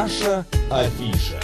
Наша афиша.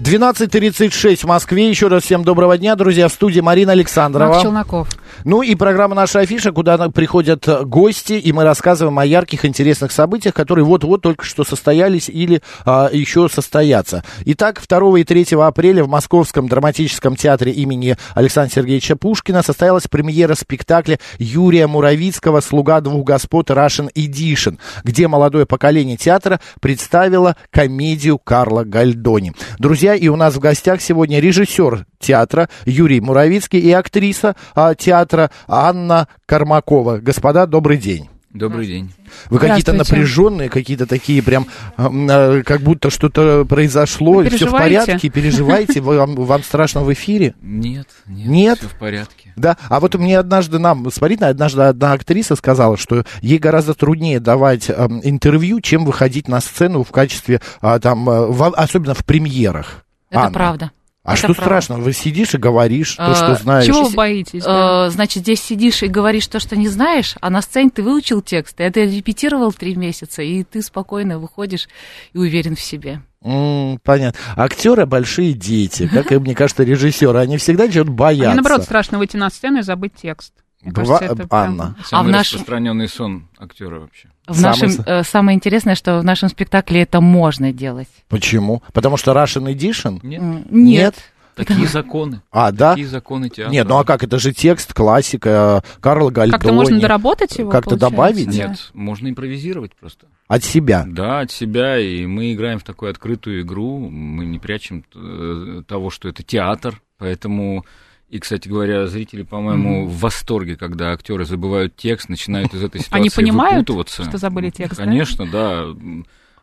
12.36 в Москве. Еще раз всем доброго дня, друзья. В студии Марина Александрова. Макс Челноков. Ну и программа «Наша афиша», куда приходят э, гости, и мы рассказываем о ярких, интересных событиях, которые вот-вот только что состоялись или а, еще состоятся. Итак, 2 и 3 апреля в Московском драматическом театре имени Александра Сергеевича Пушкина состоялась премьера спектакля Юрия Муравицкого «Слуга двух господ Russian Edition», где молодое поколение театра представило комедию Карла Гальдони. Друзья, и у нас в гостях сегодня режиссер театра Юрий Муравицкий и актриса а, театра Анна Кармакова. Господа, добрый день. Добрый день. Вы какие-то напряженные, какие-то такие прям, э, как будто что-то произошло, Вы все в порядке, переживаете, вам, вам страшно в эфире? Нет, нет, Нет? все в порядке. Да, а вот мне однажды нам, смотрите, однажды одна актриса сказала, что ей гораздо труднее давать интервью, чем выходить на сцену в качестве, а, там, э, в- особенно в премьерах. Это Анна. правда. А Это что правда. страшного? Вы сидишь и говоришь то, А, что знаешь. Чего вы боитесь? да? Э, значит, здесь сидишь и говоришь то, что не знаешь, а на сцене ты выучил текст, и это репетировал три месяца, и ты спокойно выходишь и уверен в себе. М, понятно. Актеры большие дети, как и, мне кажется, режиссеры. Они всегда чего-то боятся. Мне, наоборот, страшно выйти на сцену и забыть текст. Мне Быва- кажется, это прям- Анна. Самый нашем- распространенный сон актера вообще. В Самый нашем, с- э, самое интересное, что в нашем спектакле это можно делать. Почему? Потому что Russian Edition? Нет, М, Нет. такие законы. А, да? Такие законы театра. Нет, ну а как? Это же текст, классика, Карл Гальдони. Как-то можно доработать его? Как-то добавить? Нет, можно импровизировать просто. От себя. Да, от себя, и мы играем в такую открытую игру, мы не прячем э, того, что это театр, поэтому... И, кстати говоря, зрители, по-моему, в восторге, когда актеры забывают текст, начинают из этой ситуации Они понимают, выпутываться. что забыли текст, да? Конечно, да.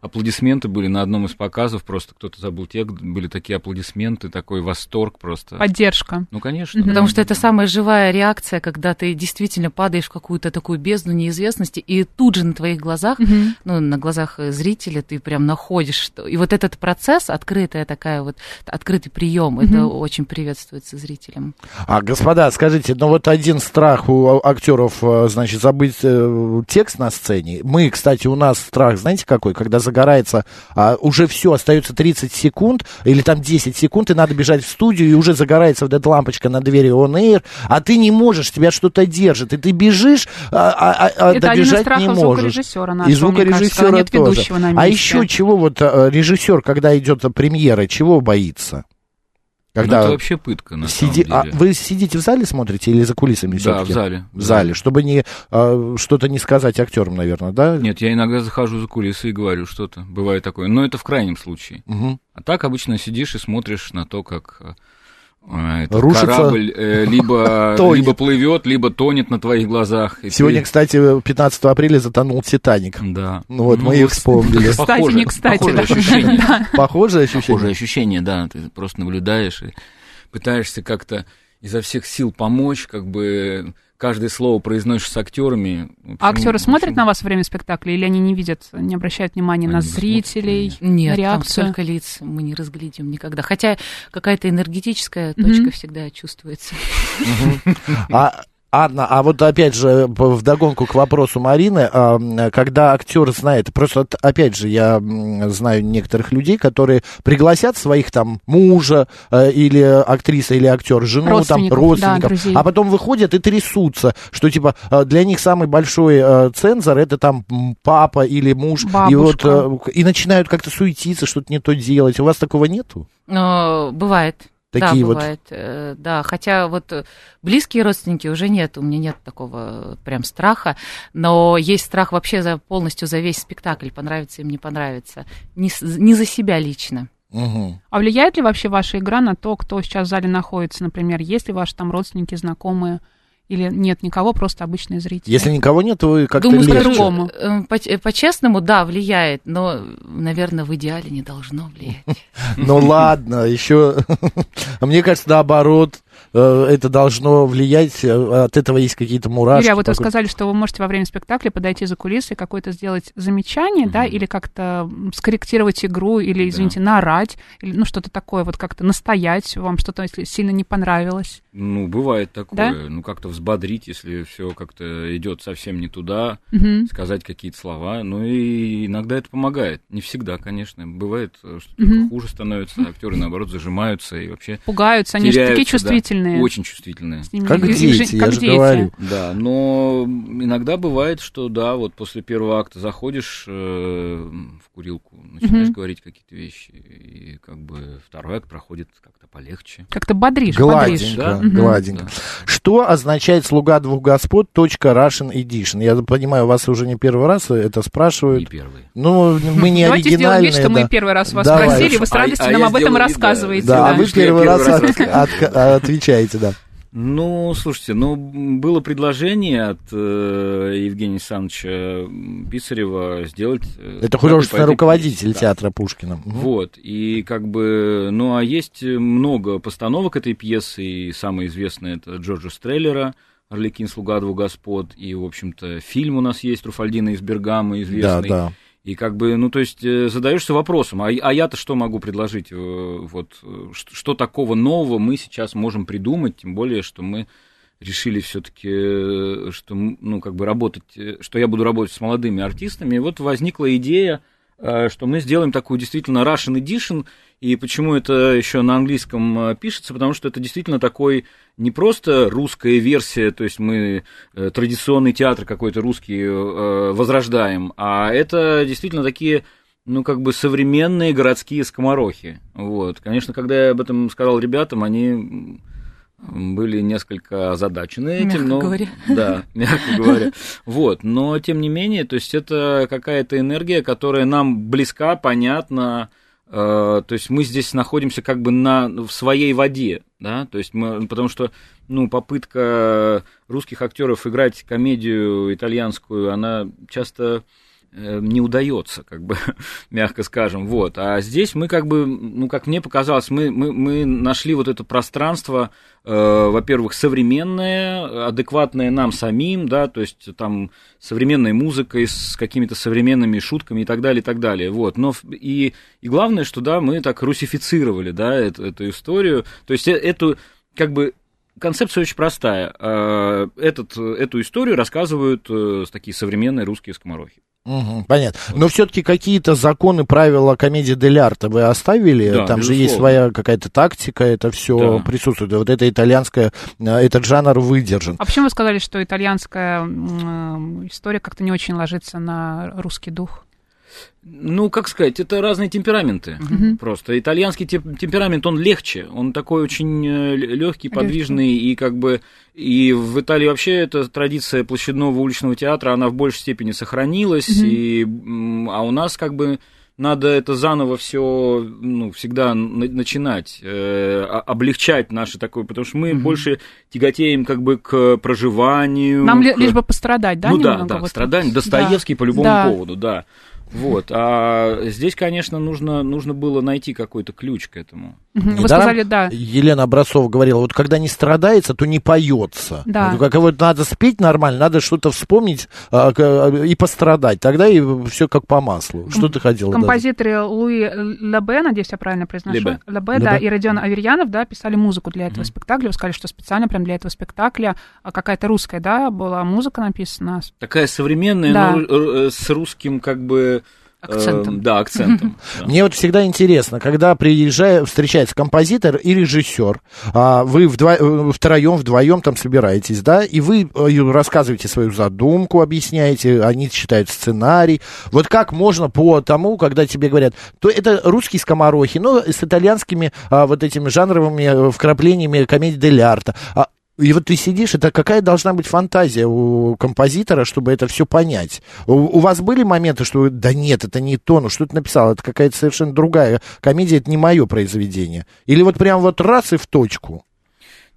Аплодисменты были на одном из показов, просто кто-то забыл текст, были такие аплодисменты, такой восторг просто. Поддержка. Ну, конечно. Мгм. Потому что это самая живая реакция, когда ты действительно падаешь в какую-то такую бездну неизвестности, и тут же на твоих глазах, Мгм. ну, на глазах э, зрителя ты прям находишь, что... И вот этот процесс, открытая такая вот, открытый прием, это Мгм. очень приветствуется зрителям. А, господа, скажите, ну вот один страх у актеров, э, значит, забыть э, текст на сцене. Мы, кстати, у нас страх, знаете, какой? Когда загорается, а, уже все, остается 30 секунд, или там 10 секунд, и надо бежать в студию, и уже загорается вот эта лампочка на двери on air, а ты не можешь, тебя что-то держит, и ты бежишь, а, а- а- а Это добежать не можешь. звукорежиссера И нашего, мне звукорежиссера кажется, тоже. А еще чего вот э, режиссер, когда идет премьера, чего боится? Ну, Когда это вообще пытка, на сиди... самом а, деле. вы сидите в зале смотрите или за кулисами Да, в зале. В зале, чтобы не э, что-то не сказать актерам, наверное, да? Нет, я иногда захожу за кулисы и говорю что-то. Бывает такое. Но это в крайнем случае. Мгм. А так обычно сидишь и смотришь на то, как э, этот Рушится. корабль э, либо, либо плывет, либо тонет на твоих глазах. И Сегодня, ты- кстати, 15 апреля затонул Титаник. Да. Ну вот, мы их вспомнили. Кстати, Похоже, не кстати, похожее да. ощущение. Да. Похожее ощущение? Похожее ощущение, да. Ты просто наблюдаешь и пытаешься как-то изо всех сил помочь, как бы каждое слово произносишь с актерами. А актеры смотрят на вас во время спектакля, или они не видят, не обращают внимания Они на смотрят, зрителей, Нет, на там реакцию? столько лиц мы не разглядим никогда. Хотя какая-то энергетическая точка всегда чувствуется. А, Анна, а вот опять же, п- вдогонку к вопросу Марины, а, когда актер знает, просто опять же, я знаю некоторых людей, которые пригласят своих там мужа э, или актриса, или актер, жену, там, Родственников, да, родственников, друзей. а потом выходят и трясутся, что типа э, для них самый большой э, цензор это там папа или муж, и вот Бабушка. и начинают как-то суетиться, что-то не то делать. У вас такого нету? Бывает. Такие да, вот. бывает. э, Да, хотя вот близкие родственники уже нет, у меня нет такого прям страха, но есть страх вообще за, полностью за весь спектакль, понравится им, не понравится. Не, не за себя лично. Мгм. А влияет ли вообще ваша игра на то, кто сейчас в зале находится? Например, есть ли ваши там родственники, знакомые, или нет никого, просто обычные зрители? Если никого нет, то вы как-то Думаю, по-другому. э, по- э, по-честному, да, влияет, но, наверное, в идеале не должно влиять. Ну ладно, еще, мне кажется, наоборот, это должно влиять, э, от этого есть какие-то мурашки. Юрий, а вот вы сказали, что вы можете во время спектакля подойти за кулисы и какое-то сделать замечание, да, или как-то скорректировать игру, или, извините, наорать, или, ну, что-то такое, вот как-то настоять, вам что-то, если сильно не понравилось. Ну, бывает такое. Да? Ну, как-то взбодрить, если все как-то идет совсем не туда, Мгм. сказать какие-то слова. Ну, и иногда это помогает. Не всегда, конечно. Бывает, э, что только хуже становится, актеры, наоборот, зажимаются и вообще Пугаются, они же такие теряются, да. Чувствительные. очень чувствительные. С ними Как и- и дети, жи- я как же дети. говорю. Да, но иногда бывает, что да, вот после первого акта заходишь э, в курилку, начинаешь Мгм. говорить какие-то вещи, и как бы второй акт проходит как-то полегче. Как-то бодришь, бодришь. Гладенько, Да? Мгм. гладенько. Да. Что означает «Слуга двух господ. Russian Edition»? Я понимаю, вас уже не первый раз это Не спрашивают. первый. Ну, мы не Давайте сделаем оригинальные. вид, что да. мы первый раз вас Давай. спросили, вы с А- радостью а нам я об этом вид, да. рассказываете. Да, а да. вы Что я первый раз первый от- раз от- отвечаете, да. Ну, слушайте, ну, было предложение от э, Евгения Александровича Писарева сделать... э, Это художественный руководитель да. театра Пушкина. Мгм. Вот, и как бы, ну, а есть много постановок этой пьесы, и самая известная это Джорджа Стреллера, «Орликин, слуга двух господ», и, в общем-то, фильм у нас есть «Труфальдина из Бергама», Да, известный. да. И как бы, ну, то есть, э, задаешься вопросом, а, а я-то что могу предложить? э, Вот, э, что, что такого нового мы сейчас можем придумать, тем более, что мы решили все-таки, что, ну, как бы работать, что я буду работать с молодыми артистами. И вот возникла идея, что мы сделаем такую действительно Russian Edition, и почему это еще на английском э, пишется, потому что это действительно такой не просто русская версия, то есть мы э, традиционный театр какой-то русский э, возрождаем, а это действительно такие ну, как бы современные городские скоморохи. Вот. Конечно, когда я об этом сказал ребятам, они были несколько озадачены этим. Мягко но, говоря. Да, мягко говоря. Вот. Но, тем не менее, то есть это какая-то энергия, которая нам близка, понятна, Э, то есть мы здесь находимся как бы на, в своей воде, да, то есть мы, потому что, ну, попытка русских актеров играть комедию итальянскую, она часто не удается, как бы, мягко скажем, вот. А здесь мы как бы, ну, как мне показалось, мы, мы, мы нашли вот это пространство, э, во-первых, современное, адекватное нам самим, да, то есть там современной музыкой, с какими-то современными шутками и так далее, и так далее, вот. Но и, и главное, что, да, мы так русифицировали, да, эту, эту историю, то есть э- эту, как бы, Концепция очень простая. Э, Этот, эту историю рассказывают э, такие современные русские скоморохи. Мгм, понятно. Но все-таки какие-то законы, правила комедии дель арта вы оставили? Да, Там же есть безусловно. своя какая-то тактика, это все Да. присутствует. Вот это итальянская, э, этот жанр выдержан. А почему вы сказали, что итальянская м, история как-то не очень ложится на русский дух? Ну, как сказать, это разные темпераменты. Мгм. Просто итальянский тем- темперамент, он легче, он такой очень легкий, подвижный, и как бы и в Италии вообще эта традиция площадного уличного театра, она в большей степени сохранилась, Мгм. и, а у нас как бы надо это заново все ну, всегда на- начинать, э, а- облегчать наше такое, потому что мы больше тяготеем как бы к проживанию. Нам к- лишь бы пострадать, да, ну да, да, Вот страдания. тут? Достоевский Да. по любому Да. поводу, да. Вот. А здесь, конечно, нужно, нужно было найти какой-то ключ к этому. Вы Недаром сказали, да. Елена Образцова говорила, вот когда не страдается, то не поется. Да. Как вот надо спеть нормально, надо что-то вспомнить а, к- и пострадать. Тогда и все как по маслу. Что ты хотела? да? Композиторы Луи Лебе, надеюсь, я правильно произношу. Лебе. Лебе, да, Лебе. и Родион Аверьянов, да, писали музыку для этого спектакля. Вы сказали, что специально прям для этого спектакля а какая-то русская, да, была музыка написана. Такая современная, Да. но э, с русским как бы... э, Акцентом. да, акцентом. да. Мне вот всегда интересно, когда приезжает, встречается композитор и режиссер, а, вы вдво- э, втроем, вдвоем там собираетесь, да, и вы э, рассказываете свою задумку, объясняете, они читают сценарий. Вот как можно по тому, когда тебе говорят, то это русские скоморохи, но с итальянскими а, вот этими жанровыми э, вкраплениями комедии дель арта. А, и вот ты сидишь, это какая должна быть фантазия у композитора, чтобы это все понять? У, у вас были моменты, что да нет, это не то, ну что ты написал, это какая-то совершенно другая комедия, это не мое произведение? Или вот прям вот раз и в точку?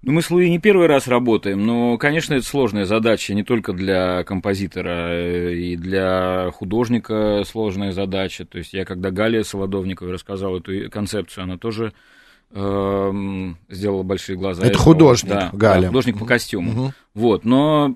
Ну, мы с Луи не первый раз работаем, но, конечно, это сложная задача не только для композитора, э, и для художника сложная задача. То есть я, когда Галия Солодовниковой рассказал эту концепцию, она тоже эм, сделала большие глаза. Это художник, да, Галя. да, художник по костюму. Мгм. Вот, но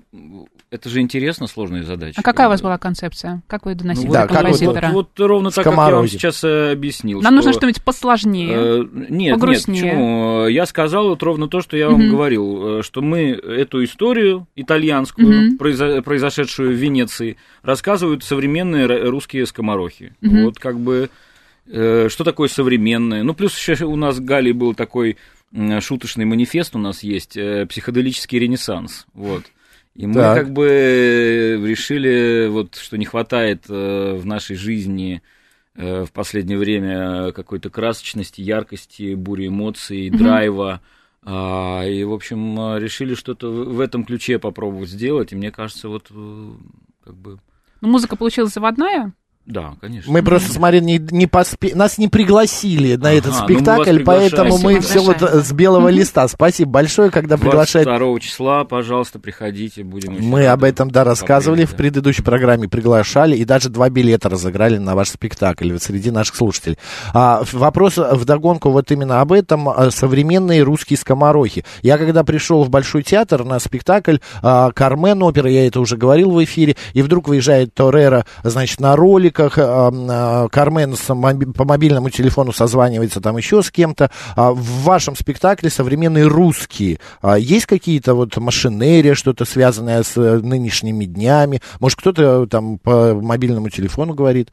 это же интересно, сложные задачи. А какая у вас была концепция? Как вы доносили Ну, Да, до как вот- композитора? Вот, вот ровно так, как я вам сейчас э, объяснил. Нам нужно что, что-нибудь посложнее. э, нет, погрустнее. нет, почему? Я сказал вот ровно то, что я вам Мгм. говорил, э, что мы эту историю итальянскую, Мгм. произо- произошедшую в Венеции, рассказывают современные русские скоморохи. Мгм. Вот как бы что такое современное. Ну, плюс еще у нас Гали был такой шуточный манифест у нас есть, э, психоделический ренессанс. Вот. И мы Так. как бы э, решили, вот, что не хватает э, в нашей жизни э, в последнее время какой-то красочности, яркости, бури эмоций, драйва. А, и, в общем, э, решили что-то в этом ключе попробовать сделать. И мне кажется, вот э, как бы. Ну, музыка получилась заводная. Да, конечно. Мы просто, смотри, не, не поспе... нас не пригласили на Ага, этот ну мы спектакль, поэтому мы все вот с белого листа. Спасибо большое, когда приглашают 22 числа, пожалуйста, приходите, будем Мы об этом, да, рассказывали в предыдущей программе, приглашали, и даже два билета разыграли на ваш спектакль вот среди наших слушателей. А, в- вопрос вдогонку вот именно об этом, а, современные русские скоморохи. Я когда пришел в Большой театр на спектакль а, Кармен опера, я это уже говорил в эфире, и вдруг выезжает Торера, значит, на роликах, а, а, Кармен по мобильному телефону созванивается там еще с кем-то. А, в вашем спектакле современные русские. А, есть какие-то вот машинерия, что-то связанное с э, нынешними днями? Может, кто-то э, там по мобильному телефону говорит?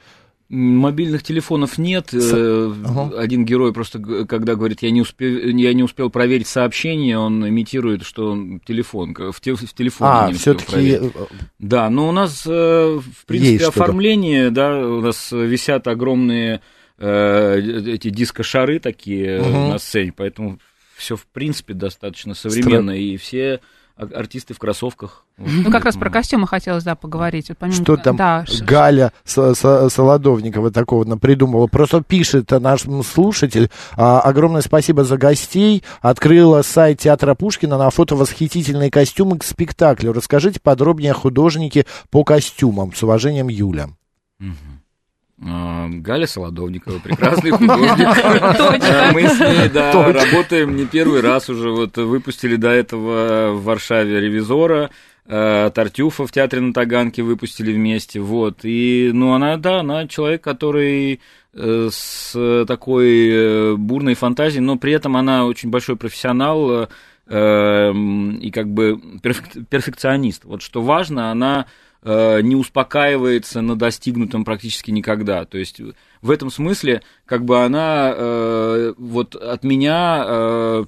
Мобильных телефонов нет. Э, Ага. Один герой просто, когда говорит, я не, успел, я не успел проверить сообщение, он имитирует, что он телефон, в, те- в телефоне А, не успел все-таки проверить. Да, но у нас, э, в принципе, Есть что-то. оформление, да, у нас висят огромные э, эти дискошары такие Мгм. на сцене, поэтому все, в принципе, достаточно современно, и все артисты в кроссовках. Ну, как раз про костюмы хотелось, да, поговорить. Вот помимо- Что там Да, Галя Со- Со- Солодовникова такого придумала. Просто пишет наш слушатель. а, огромное спасибо за гостей. Открыла сайт театра Пушкина на фото восхитительные костюмы к спектаклю. Расскажите подробнее о художнике по костюмам. С уважением, Юля. А, Галя Солодовникова, прекрасный художник. Мы с ней, да, работаем не первый раз уже. Вот выпустили до этого в Варшаве «Ревизора», э, Тартюфа в театре на Таганке выпустили вместе, вот. И, ну, она, да, она человек, который э, с такой э, бурной фантазией, но при этом она очень большой профессионал и как бы перфек- перфекционист. Вот что важно, она не успокаивается на достигнутом практически никогда. То есть в этом смысле как бы она э, вот от меня э,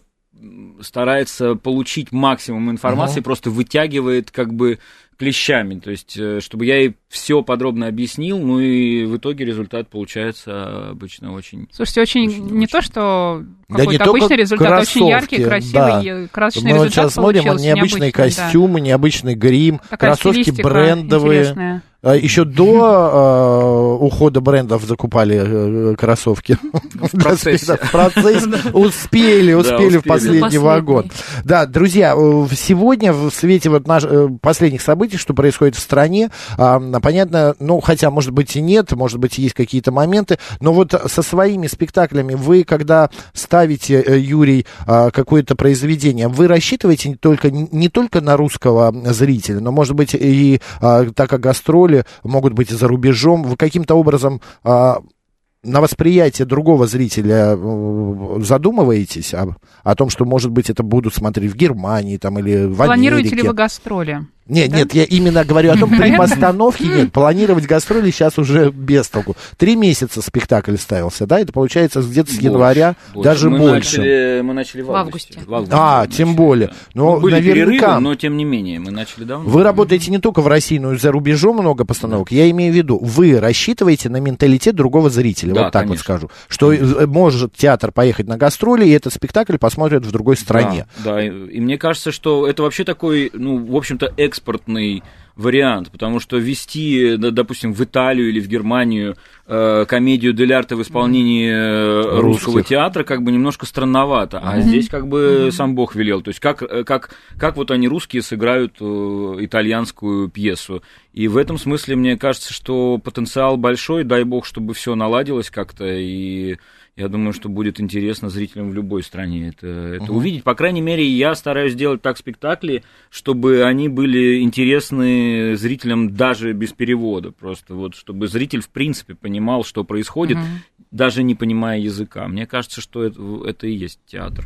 старается получить максимум информации, Ага. просто вытягивает как бы клещами, то есть э, чтобы я ей все подробно объяснил, ну и в итоге результат получается обычно очень... Слушайте, очень, Очень, не очень. то, что Да не какой-то только обычный результат, очень яркий, кроссовки, красивый, да. э, красочный Мы вот результат сейчас смотрим, необычные необычный, да. костюмы, необычный грим, Такая кроссовки брендовые. интересная. А, Еще до э, ухода брендов закупали э, кроссовки. В процессе. В процессе. Успели, успели в последний вагон. Да, друзья, э, сегодня в свете вот э, последних событий, что происходит в стране, а, понятно, ну, хотя, может быть, и нет, может быть, есть какие-то моменты, но вот со своими спектаклями вы, когда ставите, э, Юрий, а, какое-то произведение, вы рассчитываете не только, не только на русского зрителя, но, может быть, и а, так как гастроли могут быть и за рубежом, вы каким-то образом а, на восприятие другого зрителя э, задумываетесь о, о том, что, может быть, это будут смотреть в Германии там, или в Планируете Америке? ли вы гастроли? Нет, Да? нет, я именно говорю о том, при постановке нет. Планировать гастроли сейчас уже без толку. Три месяца спектакль ставился, да? Это получается где-то с января, больше. даже мы больше. Начали, мы начали в августе. В августе А, тем начали, более. да. Но Были наверняка- перерывы, но тем не менее, мы начали давно. Вы работаете не только в России, но и за рубежом много постановок. Я имею в виду, вы рассчитываете на менталитет другого зрителя. Да, вот так конечно. вот скажу. Что э, может театр поехать на гастроли, и этот спектакль посмотрят в другой стране. Да, да, и, и мне кажется, что это вообще такой, ну, в общем-то, экспортный вариант, потому что вести, допустим, в Италию или в Германию э, комедию Дель Арте в исполнении э, русского театра как бы немножко странновато, а здесь как бы сам Бог велел, то есть как, э, как, как вот они русские сыграют э, итальянскую пьесу, и в этом смысле мне кажется, что потенциал большой, дай Бог, чтобы все наладилось как-то, и я думаю, что будет интересно зрителям в любой стране это, это угу. увидеть. По крайней мере, я стараюсь делать так спектакли, чтобы они были интересны зрителям даже без перевода. Просто вот, чтобы зритель в принципе понимал, что происходит, угу. даже не понимая языка. Мне кажется, что это, это и есть театр.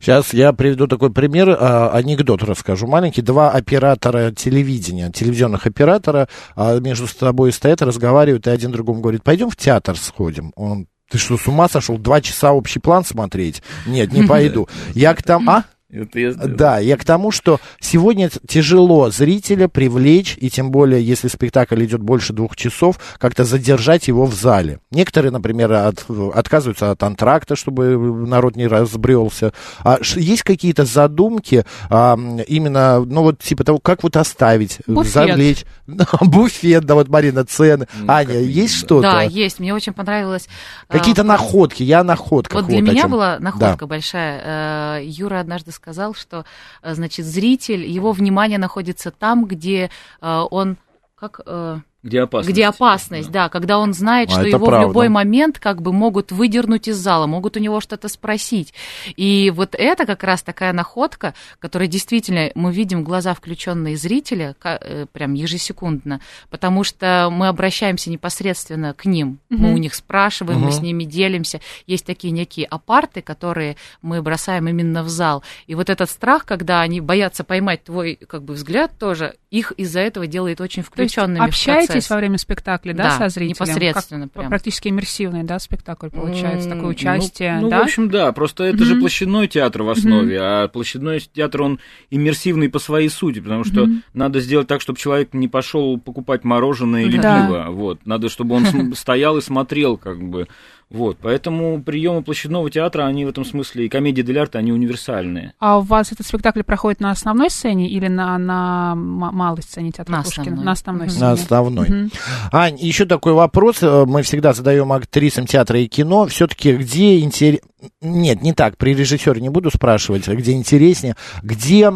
Сейчас я приведу такой пример, а, анекдот расскажу маленький. Два оператора телевидения, телевизионных оператора а, между собой стоят, разговаривают, и один другому говорит, пойдем в театр сходим. Он ты что, с ума сошел? Два часа общий план смотреть? Нет, не пойду. Я к тому... А? Это я да, я к тому, что сегодня тяжело зрителя привлечь, и тем более, если спектакль идет больше двух часов, как-то задержать его в зале. Некоторые, например, от, отказываются от антракта, чтобы народ не разбрелся. А есть какие-то задумки а, именно, ну вот типа того, как вот оставить, Буфет. завлечь? Буфет, да, вот Марина, цены. Ну, Аня, есть что-то? Да, есть. Мне очень понравилось. Какие-то а, находки, я находка. Вот для вот меня была находка да. большая. Э, Юра однажды сказал, сказал, что, э, значит, зритель, его внимание находится там, где э, он, как э, где опасность. Где опасность, да, когда он знает, а что его правда. в любой момент как бы могут выдернуть из зала, могут у него что-то спросить. И вот это как раз такая находка, которая действительно мы видим глаза включенные зрителя э, прям ежесекундно, потому что мы обращаемся непосредственно к ним, угу. мы у них спрашиваем, угу. мы с ними делимся. Есть такие некие апарты, которые мы бросаем именно в зал. И вот этот страх, когда они боятся поймать твой как бы взгляд тоже, их из-за этого делает очень включенными. То есть общаетесь общаетесь во время спектакля, да, да со зрителем? непосредственно как, Практически иммерсивный, да, спектакль получается, такое участие, ну, да? Ну, в общем, да, просто это mm-hmm. же площадной театр в основе, mm-hmm. а площадной театр, он иммерсивный по своей сути, потому что mm-hmm. надо сделать так, чтобы человек не пошел покупать мороженое или да. пиво, вот, надо, чтобы он стоял и смотрел, как бы, вот, поэтому приемы площадного театра, они в этом смысле, и комедии дель арта, они универсальные. А у вас этот спектакль проходит на основной сцене или на, на малой сцене театра на Пушкина? Основной. На основной сцене. На основной. Угу. Ань, еще такой вопрос, э, мы всегда задаем актрисам театра и кино, все-таки где интерес... Нет, не так, при режиссере не буду спрашивать, а где интереснее, где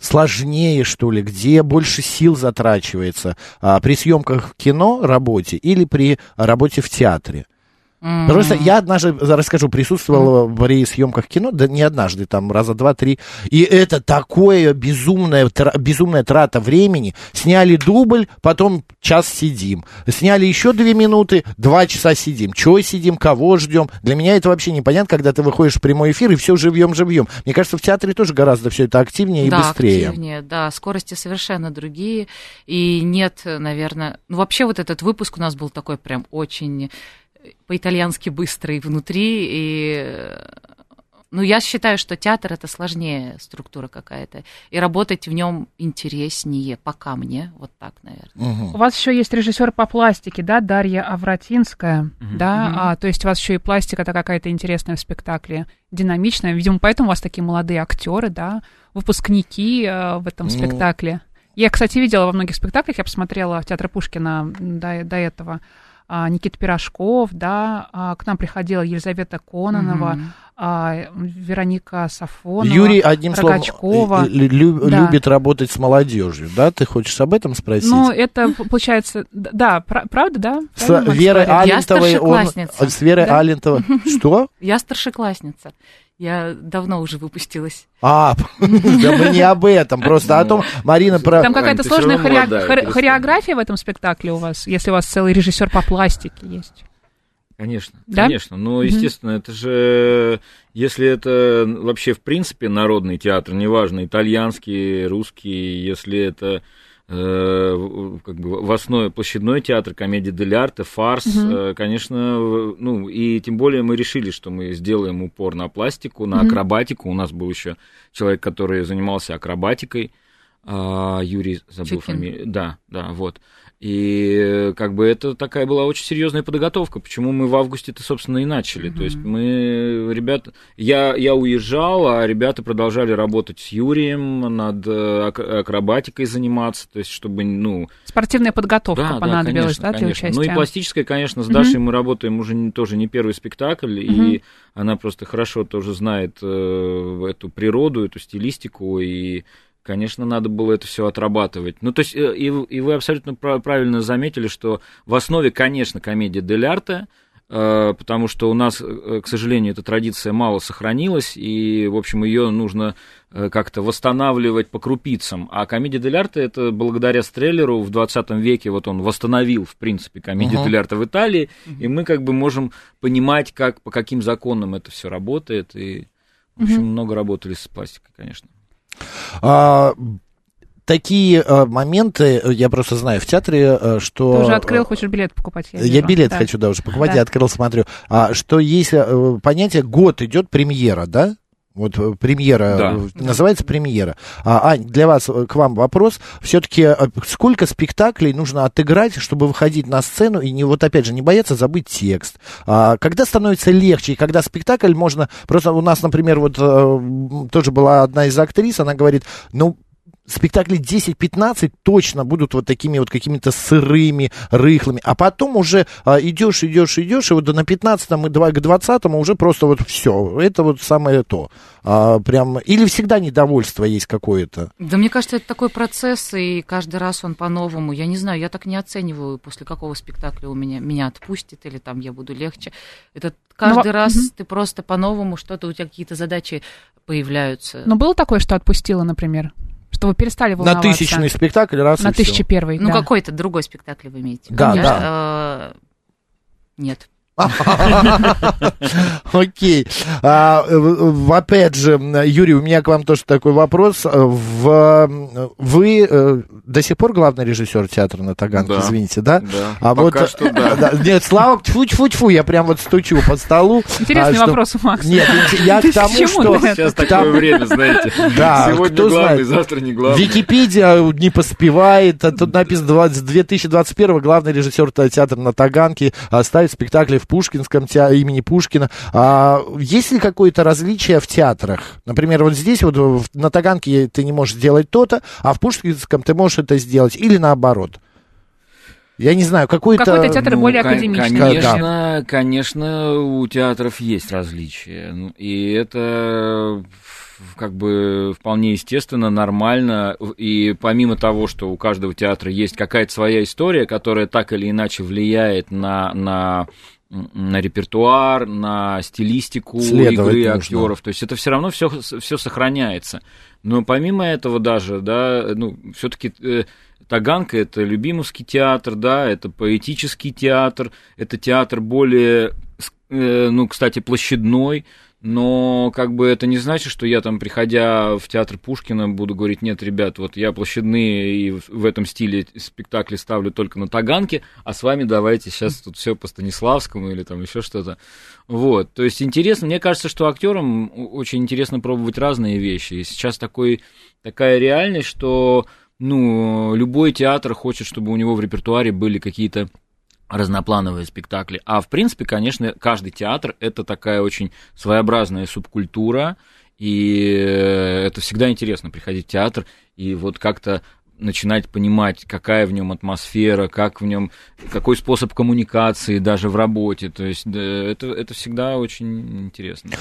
сложнее, что ли, где больше сил затрачивается а, при съемках в кино работе или при работе в театре? Mm-hmm. Просто я однажды, расскажу, присутствовал mm-hmm. при съемках кино, да не однажды, там раза два-три, и это такое безумная, тра, безумная трата времени. Сняли дубль, потом час сидим. Сняли еще две минуты, два часа сидим. Чего сидим, кого ждем? Для меня это вообще непонятно, когда ты выходишь в прямой эфир и все живьем-живьем. Мне кажется, в театре тоже гораздо все это активнее и да, быстрее. активнее, да, скорости совершенно другие. И нет, наверное, ну вообще вот этот выпуск у нас был такой прям очень по-итальянски быстрый внутри, и ну, я считаю, что театр это сложнее структура какая-то. И работать в нем интереснее, пока мне, вот так, наверное. Угу. У вас еще есть режиссер по пластике, да, Дарья Авратинская, угу. да, угу. А, то есть у вас еще и пластика это какая-то интересная в спектакле, динамичная. Видимо, поэтому у вас такие молодые актеры, да, выпускники э, в этом ну... спектакле. Я, кстати, видела во многих спектаклях, я посмотрела в театре Пушкина до, до этого. А, Никита Пирожков, да, а, к нам приходила Елизавета Кононова, угу. Вероника Сафонова, Юрий, одним Рогачкова. словом, лю- да. любит работать с молодежью, да? Ты хочешь об этом спросить? Ну, это получается, да, правда, да? С Верой Алентовой он... С Верой да? Алентовой. Что? Я старшеклассница. Я давно уже выпустилась. А, да мы не об этом, просто о том, Марина про... Там какая-то сложная хореография в этом спектакле у вас, если у вас целый режиссер по пластике есть. Конечно, да? конечно. Но, естественно, mm-hmm. это же, если это вообще, в принципе, народный театр, неважно, итальянский, русский, если это как бы в основе площадной театр, комедия дель арте, фарс, угу. конечно, ну, и тем более мы решили, что мы сделаем упор на пластику, на угу. акробатику. У нас был еще человек, который занимался акробатикой, а, Юрий, забыл фамилию. Да, да, вот. И как бы это такая была очень серьезная подготовка. Почему мы в августе-то, собственно, и начали. Mm-hmm. То есть мы, ребята, я, я уезжал, а ребята продолжали работать с Юрием, над э, акробатикой заниматься, то есть чтобы, ну... Спортивная подготовка да, понадобилась, да, конечно, да для конечно. участия? Ну и пластическая, конечно, с Дашей mm-hmm. мы работаем уже не, тоже не первый спектакль, mm-hmm. и она просто хорошо тоже знает э, эту природу, эту стилистику, и Конечно, надо было это все отрабатывать. Ну, то есть, э, и, и вы абсолютно правильно заметили, что в основе, конечно, комедия дель арте, э, потому что у нас, к сожалению, эта традиция мало сохранилась, и, в общем, ее нужно как-то восстанавливать по крупицам. А комедия дель арте это благодаря Стреллеру в 20 веке вот он восстановил, в принципе, комедию uh-huh. дель арте в Италии, uh-huh. и мы как бы можем понимать, как, по каким законам это все работает, и, в общем, uh-huh. много работали с пластикой, конечно. А, такие а, моменты, я просто знаю в театре, а, что... Ты уже открыл, хочешь билет покупать? Я, я билет да. хочу, да, уже покупать, да. я открыл, смотрю. А, что есть а, понятие, год идет премьера, да? Вот э, премьера, да. Э, называется премьера. А, Ань, для вас, э, к вам вопрос. Все-таки сколько спектаклей нужно отыграть, чтобы выходить на сцену и не, вот опять же, не бояться забыть текст? А, когда становится легче, и когда спектакль можно... Просто у нас, например, вот тоже была одна из актрис, она говорит, ну, спектакли 10-15 точно будут вот такими вот какими-то сырыми, рыхлыми. А потом уже а, идешь, идешь, идешь, и вот на 15-м и к 20-му уже просто вот все. Это вот самое то. А, прям, или всегда недовольство есть какое-то? Да мне кажется, это такой процесс, и каждый раз он по-новому. Я не знаю, я так не оцениваю, после какого спектакля у меня меня отпустит, или там я буду легче. Это каждый Но... раз угу. ты просто по-новому, что-то у тебя какие-то задачи появляются. Но было такое, что отпустило, например? Вы перестали волноваться. На тысячный спектакль раз На тысячи первый, Ну, да. какой-то другой спектакль вы имеете. Да, Конечно. да. Э, нет. Окей. А, опять же, Юрий, у меня к вам тоже такой вопрос. В, вы э, до сих пор главный режиссер театра на Таганке, извините, да? Да, а пока вот, что да. да. Нет, Слава, тьфу-тьфу-тьфу, я прям вот стучу под столу. Интересный а, вопрос у Макса. Нет, я к тому, что... Сейчас такое время, знаете. Да, Сегодня главный, завтра не главный. Википедия не поспевает. А тут написано 2021 главный режиссер театра на Таганке ставит спектакли в Пушкинском театре имени Пушкина. А, есть ли какое-то различие в театрах? Например, вот здесь вот на Таганке ты не можешь сделать то-то, а в Пушкинском ты можешь это сделать. Или наоборот. Я не знаю, какой-то... Какой-то театр ну, более академичный. Конечно, да. конечно, у театров есть различия. Ну, и это как бы вполне естественно, нормально. И помимо того, что у каждого театра есть какая-то своя история, которая так или иначе влияет на, на на репертуар, на стилистику игры актеров. То есть это все равно все, все сохраняется. Но помимо этого даже, да, ну, все-таки э, Таганка это любимовский театр, да, это поэтический театр, это театр более, э, ну, кстати, площадной, но как бы это не значит, что я там, приходя в театр Пушкина, буду говорить, нет, ребят, вот я площадные и в этом стиле спектакли ставлю только на Таганке, а с вами давайте сейчас тут все по Станиславскому или там еще что-то. Вот, то есть интересно, мне кажется, что актерам очень интересно пробовать разные вещи. И сейчас такой, такая реальность, что ну, любой театр хочет, чтобы у него в репертуаре были какие-то разноплановые спектакли. А в принципе, конечно, каждый театр это такая очень своеобразная субкультура, и это всегда интересно приходить в театр и вот как-то начинать понимать, какая в нем атмосфера, как в нем, какой способ коммуникации даже в работе. То есть это, это всегда очень интересно.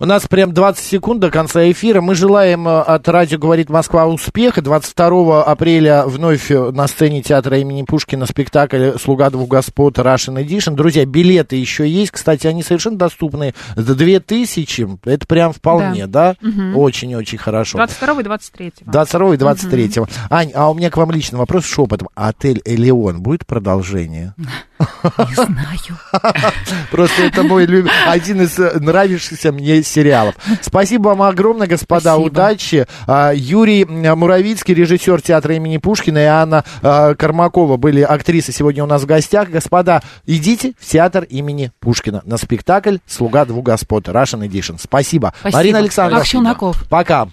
У нас прям 20 секунд до конца эфира. Мы желаем э, от радио «Говорит Москва» успеха. 22 апреля вновь э, на сцене театра имени Пушкина спектакль «Слуга двух господ» Russian Edition. Друзья, билеты еще есть. Кстати, они совершенно доступны. За 2000. Это прям вполне, да? Очень-очень да? угу. хорошо. 22 и 23. 22 и 23. Угу. Ань, а у меня к вам личный вопрос шепотом. Отель «Элеон» будет продолжение? Не знаю. Просто это мой один из э, нравившихся мне сериалов. Спасибо вам огромное, господа, Спасибо. удачи. А, Юрий Муравицкий, режиссер театра имени Пушкина, и Анна а, Кармакова были актрисы сегодня у нас в гостях. Господа, идите в театр имени Пушкина на спектакль «Слуга двух господ» Russian Edition. Спасибо. Спасибо. Марина Александровна. Пока.